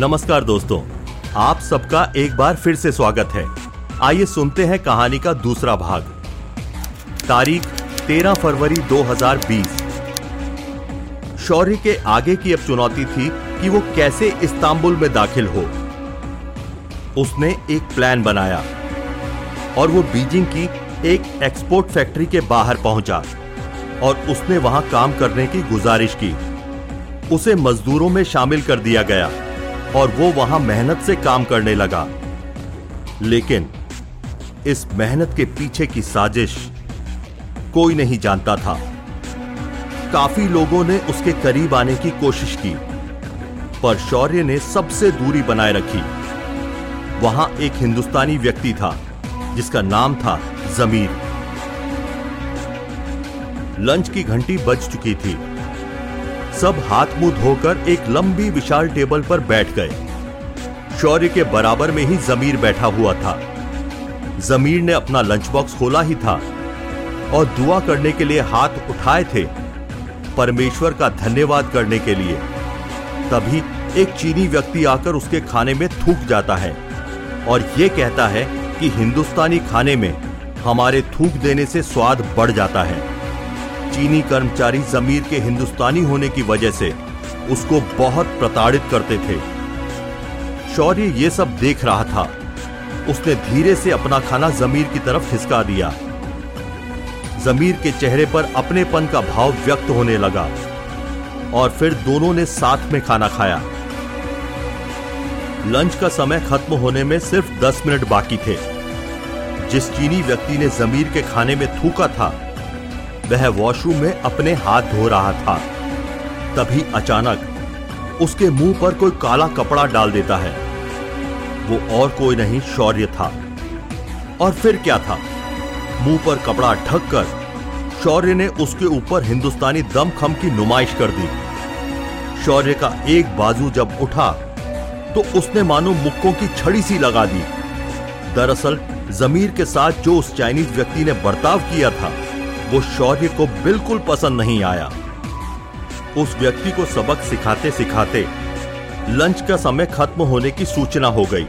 नमस्कार दोस्तों, आप सबका एक बार फिर से स्वागत है। आइए सुनते हैं कहानी का दूसरा भाग। तारीख 13 फरवरी 2020 शौर्य के आगे की अब चुनौती थी कि वो कैसे इस्तांबुल में दाखिल हो। उसने एक प्लान बनाया और वो बीजिंग की एक एक्सपोर्ट फैक्ट्री के बाहर पहुँचा और उसने वहाँ काम करने की गुजारिश की। उसे मजदूरों में शामिल कर दिया गया। और वो वहाँ मेहनत से काम करने लगा। लेकिन इस मेहनत के पीछे की साजिश कोई नहीं जानता था। काफ़ी लोगों ने उसके करीब आने की कोशिश की, पर शौर्य ने सबसे दूरी बनाए रखी। वहाँ एक हिंदुस्तानी व्यक्ति था, जिसका नाम था जमीर। लंच की घंटी बज चुकी थी। सब हाथ मुँह धोकर एक लंबी विशाल टेबल पर बैठ गए। शौर्य के बराबर में ही जमीर बैठा हुआ था। जमीर ने अपना लंच बॉक्स खोला ही था और दुआ करने के लिए हाथ उठाए थे परमेश्वर का धन्यवाद करने के लिए। तभी एक चीनी व्यक्ति आकर उसके खाने में थूक जाता है और यह कहता है कि हिंदुस्तानी खाने में हमारे थूक देने से स्वाद बढ़ जाता है। चीनी कर्मचारी जमीर के हिंदुस्तानी होने की वजह से उसको बहुत प्रताड़ित करते थे। शौर्य ये सब देख रहा था। उसने धीरे से अपना खाना जमीर की तरफ़ खिसका दिया। जमीर के चेहरे पर अपनेपन का भाव व्यक्त होने लगा और फिर दोनों ने साथ में खाना खाया। लंच का समय खत्म होने में सिर्फ़ 10 मिनट बाकी थे। जिस चीनी व्यक्ति ने जमीर के खाने में थूका था वह वॉशरूम में अपने हाथ धो रहा था। तभी अचानक उसके मुँह पर कोई काला कपड़ा डाल देता है। वो और कोई नहीं, शौर्य था। और फिर क्या था? मुँह पर कपड़ा ढककर शौर्य ने उसके ऊपर हिंदुस्तानी दमखम की नुमाइश कर दी। शौर्य का एक बाजू जब उठा तो उसने मानो मुक्कों की छड़ी सी लगा दी। दरअसल, जमीर के साथ जो उस चाइनीज़ व्यक्ति ने बर्ताव किया था वो शौर्य को बिल्कुल पसंद नहीं आया। उस व्यक्ति को सबक सिखाते सिखाते लंच का समय खत्म होने की सूचना हो गई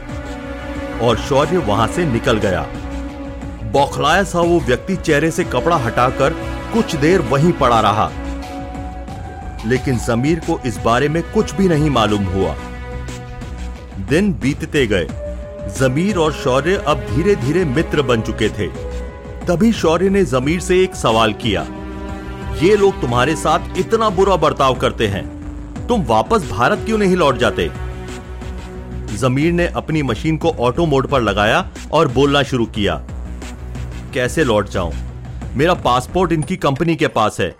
और शौर्य वहाँ से निकल गया। बौखलाया सा वो व्यक्ति चेहरे से कपड़ा हटाकर कुछ देर वहीं पड़ा रहा। लेकिन जमीर को इस बारे में कुछ भी नहीं मालूम हुआ। दिन बीतते गए। जमीर और शौर्य अब धीरे धीरे मित्र बन चुके थे। तभी शौर्य ने जमीर से एक सवाल किया, ये लोग तुम्हारे साथ इतना बुरा बर्ताव करते हैं, तुम वापस भारत क्यों नहीं लौट जाते? जमीर ने अपनी मशीन को ऑटो मोड पर लगाया और बोलना शुरू किया, कैसे लौट जाऊँ? मेरा पासपोर्ट इनकी कंपनी के पास है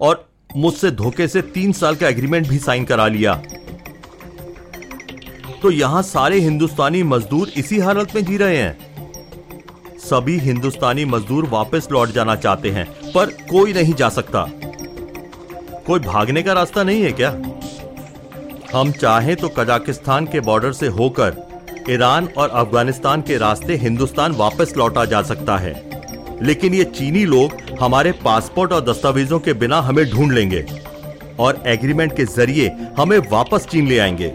और मुझसे धोखे से तीन साल का एग्रीमेंट भी साइन करा लिया। तो यहाँ सारे हिंदुस्तानी मजदूर इसी हालत में जी रहे हैं। सभी हिंदुस्तानी मजदूर वापस लौट जाना चाहते हैं, पर कोई नहीं जा सकता। कोई भागने का रास्ता नहीं है क्या? हम चाहें तो कजाकिस्तान के बॉर्डर से होकर ईरान और अफ़गानिस्तान के रास्ते हिंदुस्तान वापस लौटा जा सकता है। लेकिन ये चीनी लोग हमारे पासपोर्ट और दस्तावेजों के बिना हमें ढूंढ लेंगे और एग्रीमेंट के ज़रिए हमें वापस चीन ले आएँगे।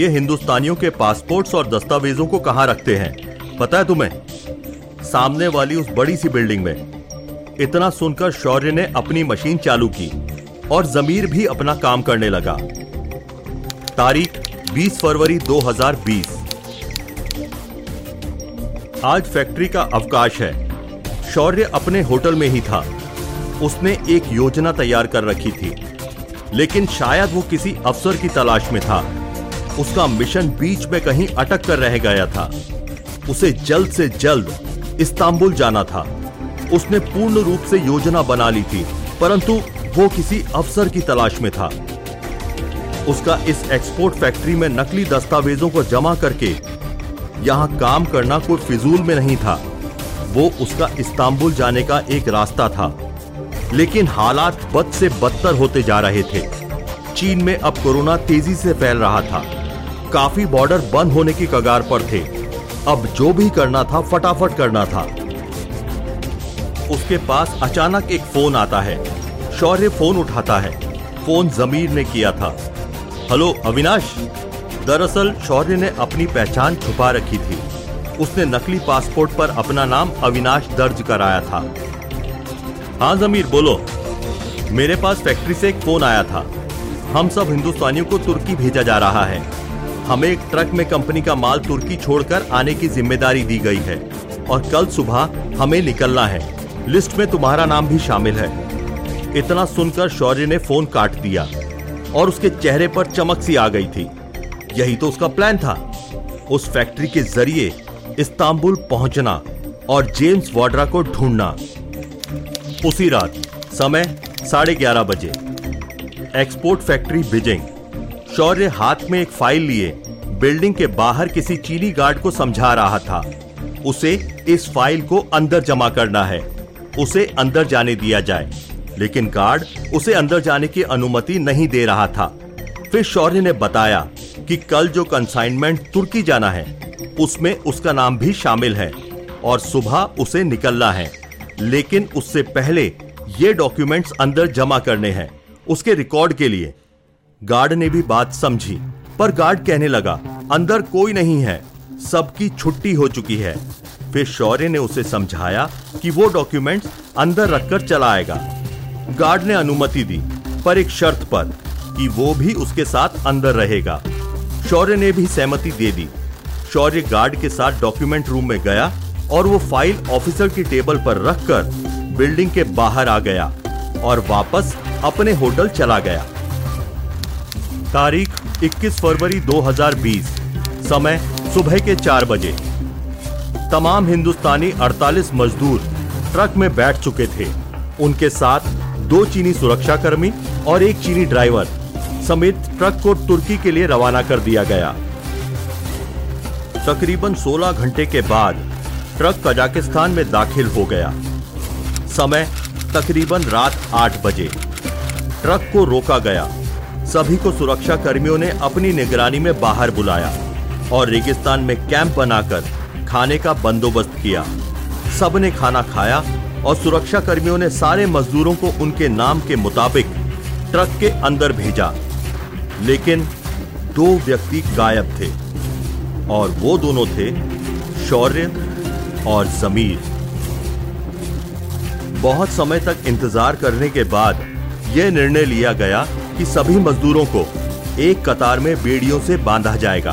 ये हिंदुस्तानियों के पासपोर्ट्स और दस्तावेजों को कहाँ रखते हैं? पता है तुम्हें? सामने वाली उस बड़ी सी बिल्डिंग में इतना सुनकर शौर्य ने अपनी मशीन चालू की और जमीर भी अपना काम करने लगा। तारीख 20 फरवरी 2020 आज फैक्ट्री का अवकाश है। शौर्य अपने होटल में ही था। उसने एक योजना तैयार कर रखी थी। लेकिन शायद वो किसी अफसर की तलाश में था। उसका मिशन बीच में कहीं अटक कर रह गया था। उसे जल्द से जल्द इस्तांबुल जाना था। उसने पूर्ण रूप से योजना बना ली थी, परंतु वो किसी अफसर की तलाश में था। उसका इस एक्सपोर्ट फैक्ट्री में नकली दस्तावेजों को जमा करके यहाँ काम करना कोई फिजूल में नहीं था। वो उसका इस्तांबुल जाने का एक रास्ता था, लेकिन हालात बद से बदतर होते जा रहे थे। चीन में अब कोरोना तेज़ी से फैल रहा था। काफ़ी बॉर्डर बंद होने की कगार पर थे। अब जो भी करना था, फटाफट करना था। उसके पास अचानक एक फ़ोन आता है। शौर्य फ़ोन उठाता है। फ़ोन जमीर ने किया था। हेलो, अविनाश। दरअसल, शौर्य ने अपनी पहचान छुपा रखी थी। उसने नकली पासपोर्ट पर अपना नाम अविनाश दर्ज कराया था। हाँ जमीर, बोलो। मेरे पास फैक्ट्री से एक फ़ोन आया था। हम सब हिंदुस्तानियों को तुर्की भेजा जा रहा है। हमें एक ट्रक में कंपनी का माल तुर्की छोड़कर आने की ज़िम्मेदारी दी गई है और कल सुबह हमें निकलना है। लिस्ट में तुम्हारा नाम भी शामिल है। इतना सुनकर शौर्य ने फ़ोन काट दिया और उसके चेहरे पर चमक सी आ गई थी। यही तो उसका प्लान था। उस फैक्ट्री के ज़रिए इस्तांबुल पहुँचना और जेम्स वाड्रा को ढूंढना। उसी रात, समय साढ़े ग्यारह बजे। Export factory Beijing. शौर्य हाथ में एक फ़ाइल लिए, बिल्डिंग के बाहर किसी चीनी गार्ड को समझा रहा था। उसे इस फ़ाइल को अंदर जमा करना है। उसे अंदर जाने दिया जाए। लेकिन गार्ड उसे अंदर जाने की अनुमति नहीं दे रहा था। फिर शौर्य ने बताया कि कल जो कंसाइनमेंट तुर्की जाना है, उसमें उसका नाम भी शामिल है और सुबह उसे निकलना है। लेकिन उससे पहले ये डॉक्यूमेंट्स अंदर जमा करने हैं, उसके रिकॉर्ड के लिए। गार्ड ने भी बात समझी, पर गार्ड कहने लगा, अंदर कोई नहीं है, सबकी छुट्टी हो चुकी है। फिर शौर्य ने उसे समझाया कि वो डॉक्यूमेंट्स अंदर रखकर चला आएगा। गार्ड ने अनुमति दी, पर एक शर्त पर, कि वो भी उसके साथ अंदर रहेगा। शौर्य ने भी सहमति दे दी। शौर्य गार्ड के साथ डॉक्यूमेंट रूम में गया और वो फ़ाइल ऑफिसर की टेबल पर रखकर बिल्डिंग के बाहर आ गया और वापस अपने होटल चला गया। तारीख 21 फरवरी 2020 समय सुबह के चार बजे। तमाम हिंदुस्तानी 48 मजदूर ट्रक में बैठ चुके थे। उनके साथ दो चीनी सुरक्षाकर्मी और एक चीनी ड्राइवर समेत ट्रक को तुर्की के लिए रवाना कर दिया गया। तकरीबन 16 घंटे के बाद ट्रक कजाकिस्तान में दाखिल हो गया। समय तकरीबन रात आठ बजे। ट्रक को रोका गया। सभी को सुरक्षा कर्मियों ने अपनी निगरानी में बाहर बुलाया और रेगिस्तान में कैंप बनाकर खाने का बंदोबस्त किया। सबने खाना खाया और सुरक्षा कर्मियों ने सारे मजदूरों को उनके नाम के मुताबिक ट्रक के अंदर भेजा। लेकिन दो व्यक्ति गायब थे और वो दोनों थे शौर्य और जमीर। बहुत समय तक इंतज़ार करने के बाद यह निर्णय लिया गया कि सभी मजदूरों को एक कतार में बेड़ियों से बांधा जाएगा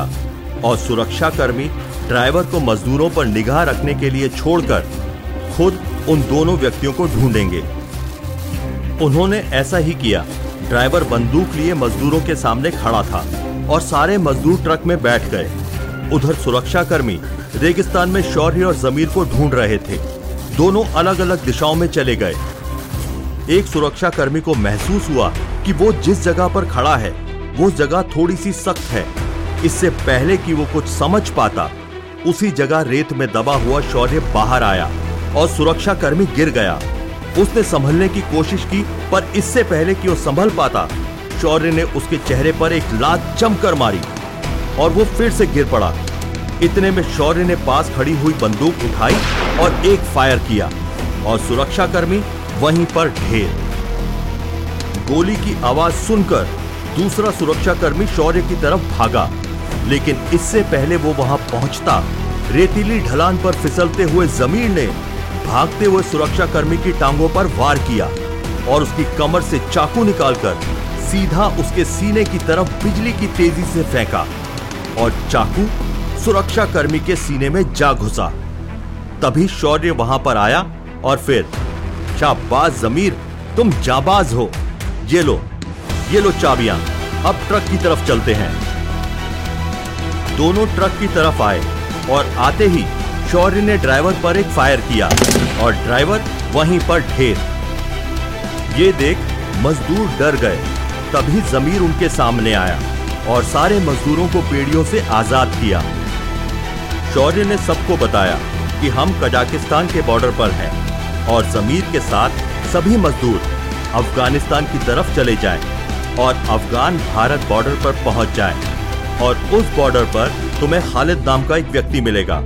और सुरक्षा कर्मी ड्राइवर को मजदूरों पर निगाह रखने के लिए छोड़कर खुद उन दोनों व्यक्तियों को ढूंढेंगे। उन्होंने ऐसा ही किया। ड्राइवर बंदूक लिए मजदूरों के सामने खड़ा था और सारे मजदूर ट्रक में बैठ गए। उधर सुरक्षा कर्मी रेगिस्तान में शौर्य और जमीर को ढूंढ रहे थे। दोनों अलग अलग दिशाओं में चले गए। एक सुरक्षा कर्मी को महसूस हुआ कि वो जिस जगह पर खड़ा है, वो जगह थोड़ी सी सख्त है। इससे पहले कि वो कुछ समझ पाता, उसी जगह रेत में दबा हुआ शौर्य बाहर आया और सुरक्षा कर्मी गिर गया। उसने संभलने की कोशिश की, पर इससे पहले कि वो संभल पाता, शौर्य ने उसके चेहरे पर एक लात चमकर मारी और वो फिर से गिर पड़ा। इतने में शौर्य ने पास खड़ी हुई बंदूक उठाई और एक फायर किया और सुरक्षा कर्मी वहीं पर ढेर। गोली की आवाज़ सुनकर दूसरा सुरक्षा कर्मी शौर्य की तरफ़ भागा। लेकिन इससे पहले वो वहाँ पहुँचता। रेतीली ढलान पर फिसलते हुए जमीर ने भागते हुए सुरक्षा कर्मी की टांगों पर वार किया और उसकी कमर से चाकू निकालकर सीधा उसके सीने की तरफ़ बिजली की तेज़ी से फेंका और चाकू सुरक्षा कर्मी के सीने में जा घुसा। तभी शौर्य वहाँ पर आया और फिर शाबाज जमीर, तुम जाबाज हो। ये लो ये लो चाबियाँ। अब ट्रक की तरफ़ चलते हैं। दोनों ट्रक की तरफ़ आए और आते ही शौर्य ने ड्राइवर पर एक फायर किया और ड्राइवर वहीं पर ढेर। ये देख मजदूर डर गए। तभी जमीर उनके सामने आया और सारे मजदूरों को पेड़ियों से आज़ाद किया। शौर्य ने सबको बताया कि हम कजाकिस्तान के बॉर्डर पर हैं और जमीर के साथ सभी मजदूर अफ़गानिस्तान की तरफ़ चले जाएँ और अफगान भारत बॉर्डर पर पहुँच जाएँ और उस बॉर्डर पर तुम्हें खालिद नाम का एक व्यक्ति मिलेगा।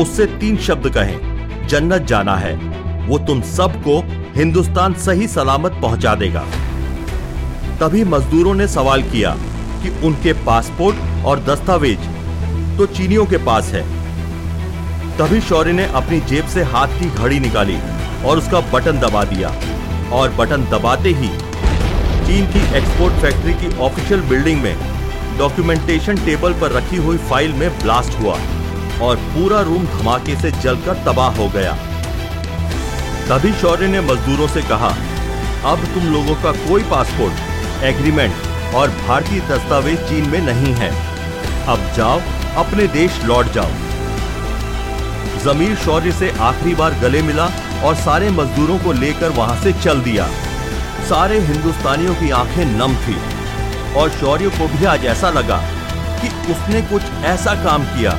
उससे तीन शब्द कहें, जन्नत जाना है। वो तुम सबको हिंदुस्तान सही सलामत पहुँचा देगा। तभी मजदूरों ने सवाल किया कि उनके पासपोर्ट और दस्तावेज़ तो चीनियों के पास है। तभी शौर्य ने अपनी जेब से हाथ की घड़ी निकाली और उसका बटन दबा दिया। और बटन दबाते ही चीन की एक्सपोर्ट फैक्ट्री की ऑफिशियल बिल्डिंग में डॉक्यूमेंटेशन टेबल पर रखी हुई फ़ाइल में ब्लास्ट हुआ और पूरा रूम धमाके से जलकर तबाह हो गया। तभी शौर्य ने मजदूरों से कहा, अब तुम लोगों का कोई पासपोर्ट एग्रीमेंट और भारतीय दस्तावेज़ चीन में नहीं है। अब जाओ, अपने देश लौट जाओ। जमीर शौर्य से आखिरी बार गले मिला और सारे मजदूरों को लेकर वहाँ से चल दिया। सारे हिंदुस्तानियों की आँखें नम थी और शौर्य को भी आज ऐसा लगा कि उसने कुछ ऐसा काम किया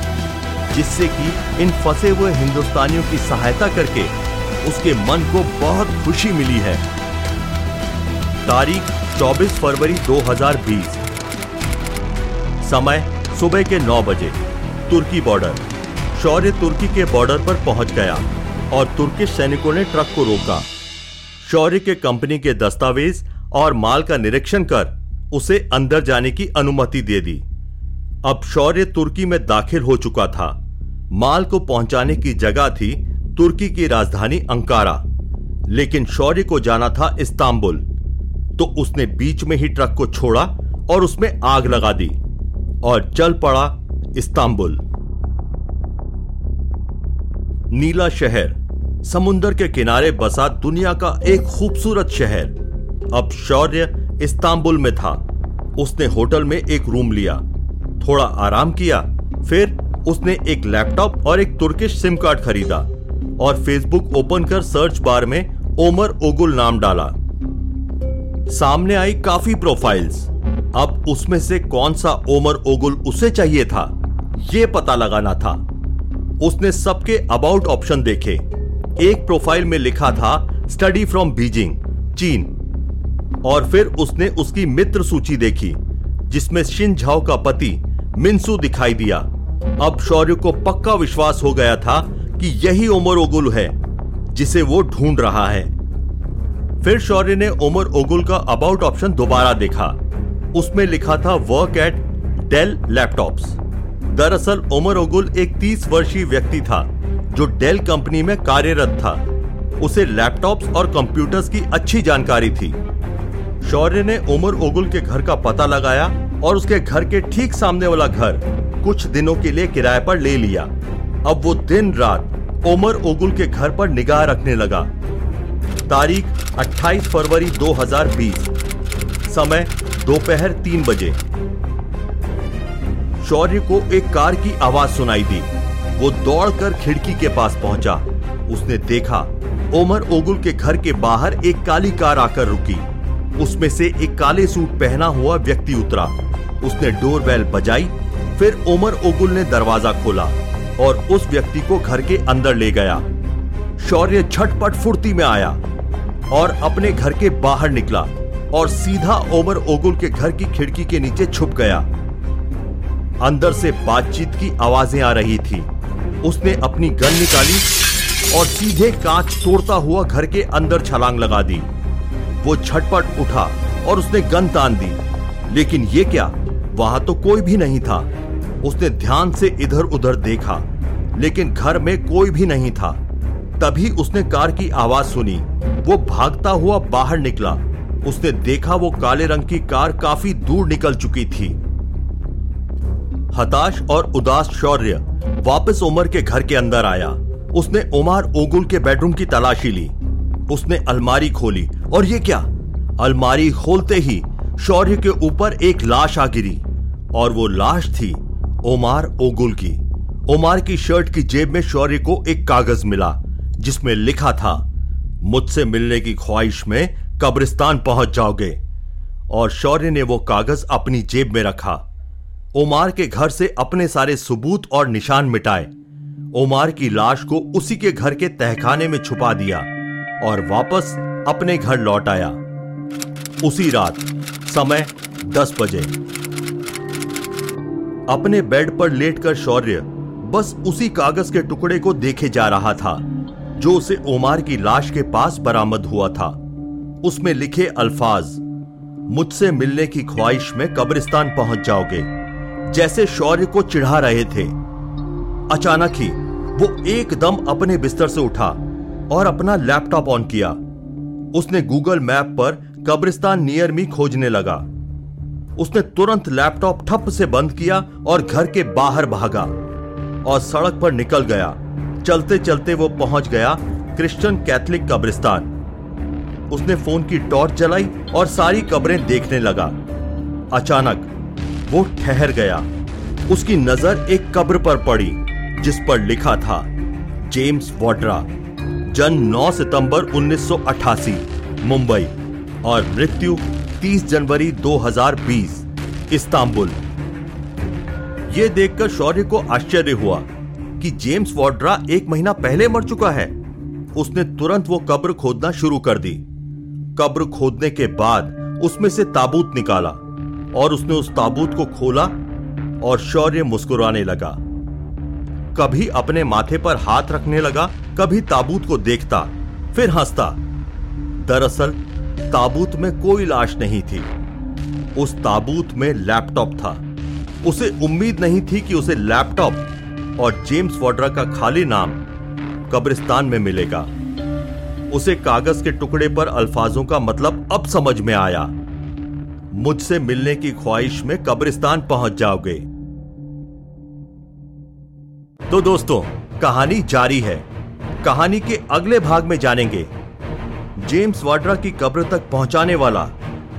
जिससे कि इन फंसे हुए हिंदुस्तानियों की सहायता करके उसके मन को बहुत खुशी मिली है। तारीख 24 फरवरी 2020 समय सुबह के 9 बजे, तुर्की बॉर्डर। शौर्य तुर्की के बॉर्डर पर पहुँच गया। और तुर्किश सैनिकों ने ट्रक को रोका। शौर्य के कंपनी के दस्तावेज़ और माल का निरीक्षण कर उसे अंदर जाने की अनुमति दे दी। अब शौर्य तुर्की में दाखिल हो चुका था। माल को पहुँचाने की जगह थी तुर्की की राजधानी अंकारा। लेकिन शौर्य को जाना था इस्तांबुल। तो उसने बीच में ही ट्रक को छोड़ा और उसमें आग लगा दी और चल पड़ा इस्तांबुल। नीला शहर समुंदर के किनारे बसा दुनिया का एक खूबसूरत शहर। अब शौर्य इस्तांबुल में था। उसने होटल में एक रूम लिया। थोड़ा आराम किया। फिर उसने एक लैपटॉप और एक तुर्किश सिम कार्ड खरीदा और फेसबुक ओपन कर सर्च बार में ओमर ओगुल नाम डाला। सामने आई काफ़ी प्रोफाइल्स। अब उसमें से कौन सा ओमर ओगुल उसे चाहिए था यह पता लगाना था। उसने सबके अबाउट ऑप्शन देखे। एक प्रोफ़ाइल में लिखा था स्टडी फ्रॉम बीजिंग चीन. और फिर उसने उसकी मित्र सूची देखी, जिसमें शिन झाओ का पति मिनसू दिखाई दिया। अब शौर्य को पक्का विश्वास हो गया था कि यही ओमर ओगुल है, जिसे वो ढूंढ रहा है। फिर शौर्य ने ओमर ओगुल का अबाउट ऑप्शन दोबारा देखा। उसमें लिखा था वर्क एट डेल लैपटॉप्स दरअसल ओमर ओगुल एक 30 वर्षीय व्यक्ति था। जो डेल कंपनी में कार्यरत था। उसे लैपटॉप्स और कंप्यूटर्स की अच्छी जानकारी थी। शौर्य ने ओमर ओगुल के घर का पता लगाया और उसके घर के ठीक सामने वाला घर कुछ दिनों के लिए किराए पर ले लिया। अब वो दिन रात ओमर ओगुल के घर पर निगाह रखने लगा। तारीख 28 फरवरी 2020 समय दोपहर तीन बजे। शौर्य को एक कार की आवाज़ सुनाई दी। वो दौड़कर खिड़की के पास पहुँचा। उसने देखा, ओमर ओगुल के घर के बाहर एक काली कार आकर रुकी। उसमें से एक काले सूट पहना हुआ व्यक्ति उतरा। उसने डोरबेल बजाई, फिर ओमर ओगुल ने दरवाज़ा खोला और उस व्यक्ति को घर के अंदर ले गया। शौर्य झटपट फुर्ती में आया और अपने घर के बाहर निकला और सीधा ओमर ओगुल के घर की खिड़की के नीचे छुप गया। अंदर से बातचीत की आवाज़ें आ रही थी। उसने अपनी गन निकाली और सीधे कांच तोड़ता हुआ घर के अंदर छलांग लगा दी। वो झटपट उठा और उसने गन तान दी। लेकिन ये क्या? वहाँ तो कोई भी नहीं था। उसने ध्यान से इधर उधर देखा, लेकिन घर में कोई भी नहीं था। तभी उसने कार की आवाज़ सुनी। वो भागता हुआ बाहर निकला। उसने देखा वो काले रंग की कार काफ़ी दूर निकल चुकी थी। हताश और उदास शौर्य वापस उमर के घर के अंदर आया। उसने उमर ओगुल के बेडरूम की तलाशी ली। उसने अलमारी खोली। और ये क्या? अलमारी खोलते ही शौर्य के ऊपर एक लाश आ गिरी। और वो लाश थी ओमार ओगुल की। ओमार की शर्ट की जेब में शौर्य को एक कागज़ मिला, जिसमें लिखा था, मुझसे मिलने की ख्वाहिश में कब्रिस्तान पहुँच जाओगे। और शौर्य ने वो कागज़ अपनी जेब में रखा। ओमार के घर से अपने सारे सबूत और निशान मिटाए। ओमार की लाश को उसी के घर के तहखाने में छुपा दिया और वापस अपने घर लौट आया। उसी रात, समय दस बजे। अपने बेड पर लेटकर शौर्य बस उसी कागज़ के टुकड़े को देखे जा रहा था, जो उसे ओमार की लाश के पास बरामद हुआ था। उसमें लिखे अल्फाज, मुझसे मिलने की ख्वाहिश में कब्रिस्तान पहुँच जाओगे। जैसे शौर्य को चिढ़ा रहे थे। अचानक ही वो एकदम अपने बिस्तर से उठा और अपना लैपटॉप ऑन किया। उसने गूगल मैप पर कब्रिस्तान नियर मी खोजने लगा। उसने तुरंत लैपटॉप ठप से बंद किया और घर के बाहर भागा और सड़क पर निकल गया। चलते चलते वो पहुँच गया क्रिश्चियन कैथलिक कब्रिस्तान। उसने फ़ोन की टॉर्च जलाई और सारी कब्रें देखने लगा। अचानक वो ठहर गया। उसकी नज़र एक कब्र पर पड़ी, जिस पर लिखा था, जेम्स वॉड्रा, जन्म 9 सितंबर 1988 मुंबई, और मृत्यु 30 जनवरी 2020 इस्तांबुल। यह देखकर शौर्य को आश्चर्य हुआ कि जेम्स वॉड्रा एक महीना पहले मर चुका है। उसने तुरंत वो कब्र खोदना शुरू कर दी। कब्र खोदने के बाद उसमें से ताबूत निकाला। और उसने उस ताबूत को खोला और शौर्य मुस्कुराने लगा। कभी अपने माथे पर हाथ रखने लगा, कभी ताबूत को देखता, फिर हंसता। दरअसल, ताबूत में कोई लाश नहीं थी। उस ताबूत में लैपटॉप था। उसे उम्मीद नहीं थी कि उसे लैपटॉप और जेम्स वॉड्रा का खाली नाम कब्रिस्तान में मिलेगा। उसे कागज़ के टुकड़े पर अल्फाजों का मतलब अब समझ में आया। मुझसे मिलने की ख्वाहिश में कब्रिस्तान पहुँच जाओगे। तो दोस्तों, कहानी जारी है। कहानी के अगले भाग में जानेंगे। जेम्स वाड्रा की कब्र तक पहुँचाने वाला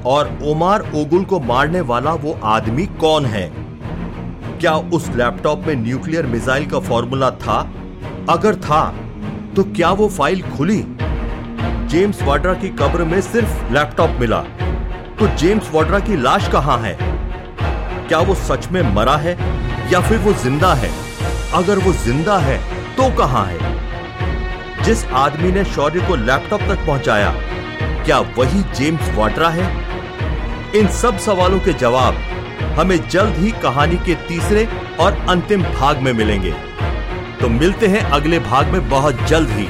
और ओमार ओगुल को मारने वाला वो आदमी कौन है? क्या उस लैपटॉप में न्यूक्लियर मिसाइल का फॉर्मूला था? अगर था तो क्या वो फ़ाइल खुली? जेम्स वाड्रा की कब्र में सिर्फ़ लैपटॉप मिला। तो जेम्स वाड्रा की लाश कहाँ है? क्या वो सच में मरा है या फिर वो ज़िंदा है? अगर वो ज़िंदा है तो कहाँ है? जिस आदमी ने शौर्य को लैपटॉप तक पहुँचाया, क्या वही जेम्स वाड्रा है? इन सब सवालों के जवाब हमें जल्द ही कहानी के तीसरे और अंतिम भाग में मिलेंगे। तो मिलते हैं अगले भाग में बहुत जल्द ही।